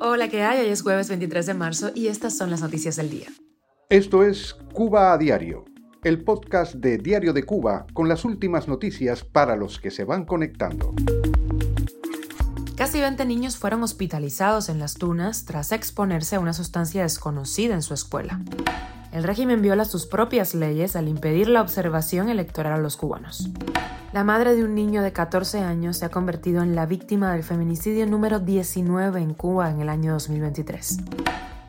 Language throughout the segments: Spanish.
Hola, ¿qué hay? Hoy es jueves 23 de marzo y estas son las noticias del día. Esto es Cuba a Diario, el podcast de Diario de Cuba con las últimas noticias para los que se van conectando. Casi 20 niños fueron hospitalizados en las tunas tras exponerse a una sustancia desconocida en su escuela. El régimen viola sus propias leyes al impedir la observación electoral a los cubanos. La madre de un niño de 14 años se ha convertido en la víctima del feminicidio número 19 en Cuba en el año 2023.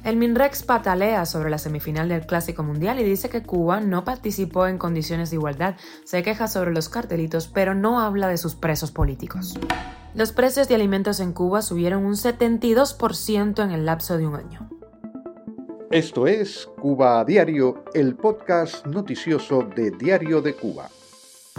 El MINREX patalea sobre la semifinal del Clásico Mundial y dice que Cuba no participó en condiciones de igualdad. Se queja sobre los cartelitos, pero no habla de sus presos políticos. Los precios de alimentos en Cuba subieron un 72% en el lapso de un año. Esto es Cuba a Diario, el podcast noticioso de Diario de Cuba.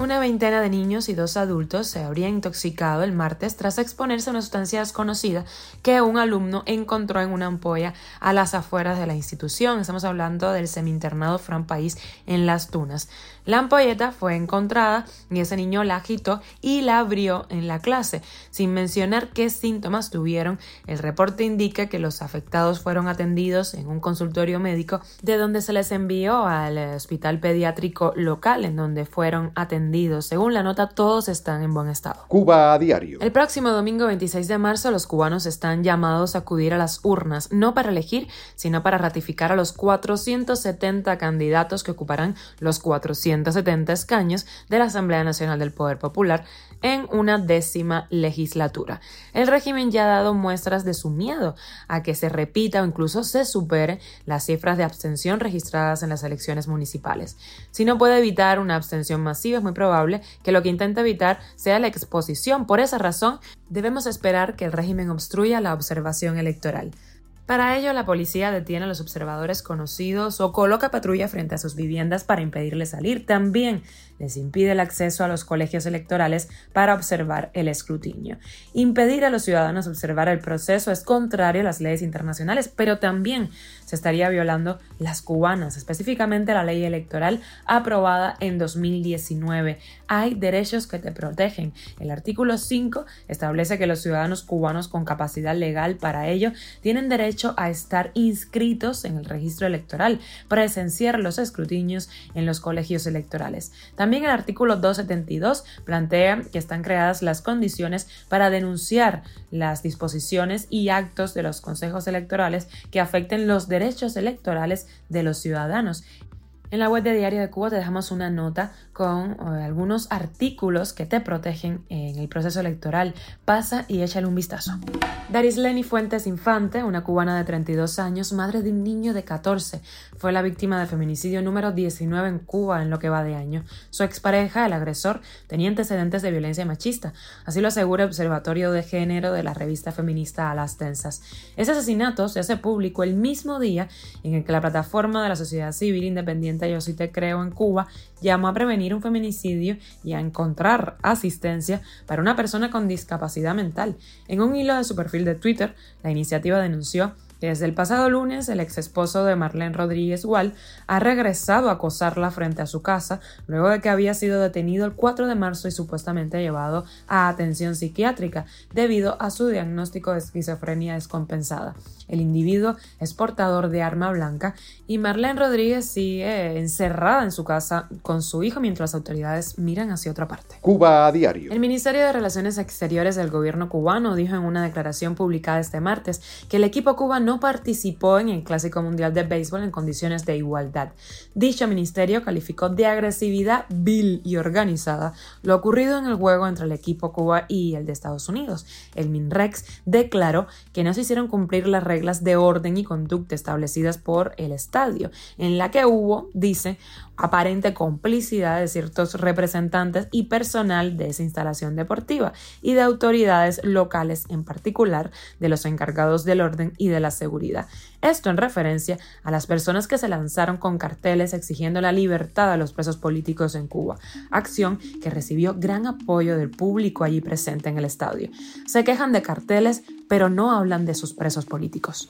Una veintena de niños y dos adultos se habrían intoxicado el martes tras exponerse a una sustancia desconocida que un alumno encontró en una ampolla a las afueras de la institución. Estamos hablando del semi-internado Fran País en Las Tunas. La ampolleta fue encontrada y ese niño la agitó y la abrió en la clase. Sin mencionar qué síntomas tuvieron, el reporte indica que los afectados fueron atendidos en un consultorio médico de donde se les envió al hospital pediátrico local en donde fueron atendidos según la nota, todos están en buen estado. Cuba a diario. El próximo domingo 26 de marzo, los cubanos están llamados a acudir a las urnas, no para elegir, sino para ratificar a los 470 candidatos que ocuparán los 470 escaños de la Asamblea Nacional del Poder Popular en una décima legislatura. El régimen ya ha dado muestras de su miedo a que se repita o incluso se supere las cifras de abstención registradas en las elecciones municipales. Si no puede evitar una abstención masiva, es muy probable que lo que intenta evitar sea la exposición. Por esa razón, debemos esperar que el régimen obstruya la observación electoral. Para ello, la policía detiene a los observadores conocidos o coloca patrulla frente a sus viviendas para impedirles salir. También les impide el acceso a los colegios electorales para observar el escrutinio. Impedir a los ciudadanos observar el proceso es contrario a las leyes internacionales, pero también se estaría violando las cubanas, específicamente la ley electoral aprobada en 2019. Hay derechos que te protegen. El artículo 5 establece que los ciudadanos cubanos con capacidad legal para ello tienen derecho a estar inscritos en el registro electoral, presenciar los escrutinios en los colegios electorales. El artículo 272 plantea que están creadas las condiciones para denunciar las disposiciones y actos de los consejos electorales que afecten los derechos electorales de los ciudadanos. En la web de Diario de Cuba te dejamos una nota con eh, algunos artículos que te protegen en el proceso electoral. Pasa y échale un vistazo. Darisleni Fuentes Infante, una cubana de 32 años, madre de un niño de 14, fue la víctima de feminicidio número 19 en Cuba en lo que va de año. Su expareja, el agresor, tenía antecedentes de violencia machista. Así lo asegura el Observatorio de Género de la revista feminista A las Tensas. Ese asesinato se hace público el mismo día en el que la plataforma de la sociedad civil independiente Yo sí te creo en Cuba llamó a prevenir un feminicidio y a encontrar asistencia para una persona con discapacidad mental. En un hilo de su perfil de Twitter, la iniciativa denunció desde el pasado lunes, el ex esposo de Marlene Rodríguez Wall ha regresado a acosarla frente a su casa luego de que había sido detenido el 4 de marzo y supuestamente llevado a atención psiquiátrica debido a su diagnóstico de esquizofrenia descompensada. El individuo es portador de arma blanca y Marlene Rodríguez sigue encerrada en su casa con su hijo mientras las autoridades miran hacia otra parte. Cuba a diario. El Ministerio de Relaciones Exteriores del gobierno cubano dijo en una declaración publicada este martes que el equipo cubano no participó en el Clásico Mundial de Béisbol en condiciones de igualdad. Dicho ministerio calificó de agresividad vil y organizada lo ocurrido en el juego entre el equipo Cuba y el de Estados Unidos. El MINREX declaró que no se hicieron cumplir las reglas de orden y conducta establecidas por el estadio, en la que hubo, dice, aparente complicidad de ciertos representantes y personal de esa instalación deportiva y de autoridades locales en particular de los encargados del orden y de la seguridad. Esto en referencia a las personas que se lanzaron con carteles exigiendo la libertad a los presos políticos en Cuba, acción que recibió gran apoyo del público allí presente en el estadio. Se quejan de carteles, pero no hablan de sus presos políticos.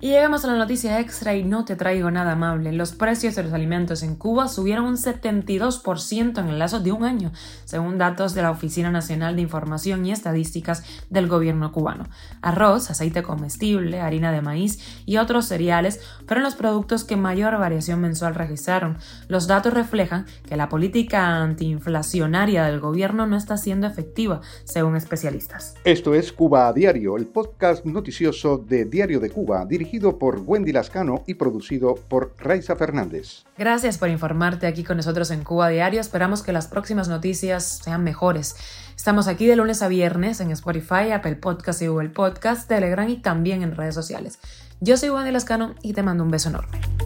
Y llegamos a la noticia extra y no te traigo nada amable. Los precios de los alimentos en Cuba subieron un 72% en el lazo de un año, según datos de la Oficina Nacional de Información y Estadísticas del gobierno cubano. Arroz, aceite comestible, harina de maíz y otros cereales fueron los productos que mayor variación mensual registraron. Los datos reflejan que la política antiinflacionaria del gobierno no está siendo efectiva, según especialistas. Esto es Cuba a Diario, el podcast noticioso de Diario de Cuba, dirigido por Wendy Lascano y producido por Raiza Fernández. Gracias por informarte aquí con nosotros en Cuba Diario. Esperamos que las próximas noticias sean mejores. Estamos aquí de lunes a viernes en Spotify, Apple Podcast y Google Podcast, Telegram y también en redes sociales. Yo soy Wendy Lascano y te mando un beso enorme.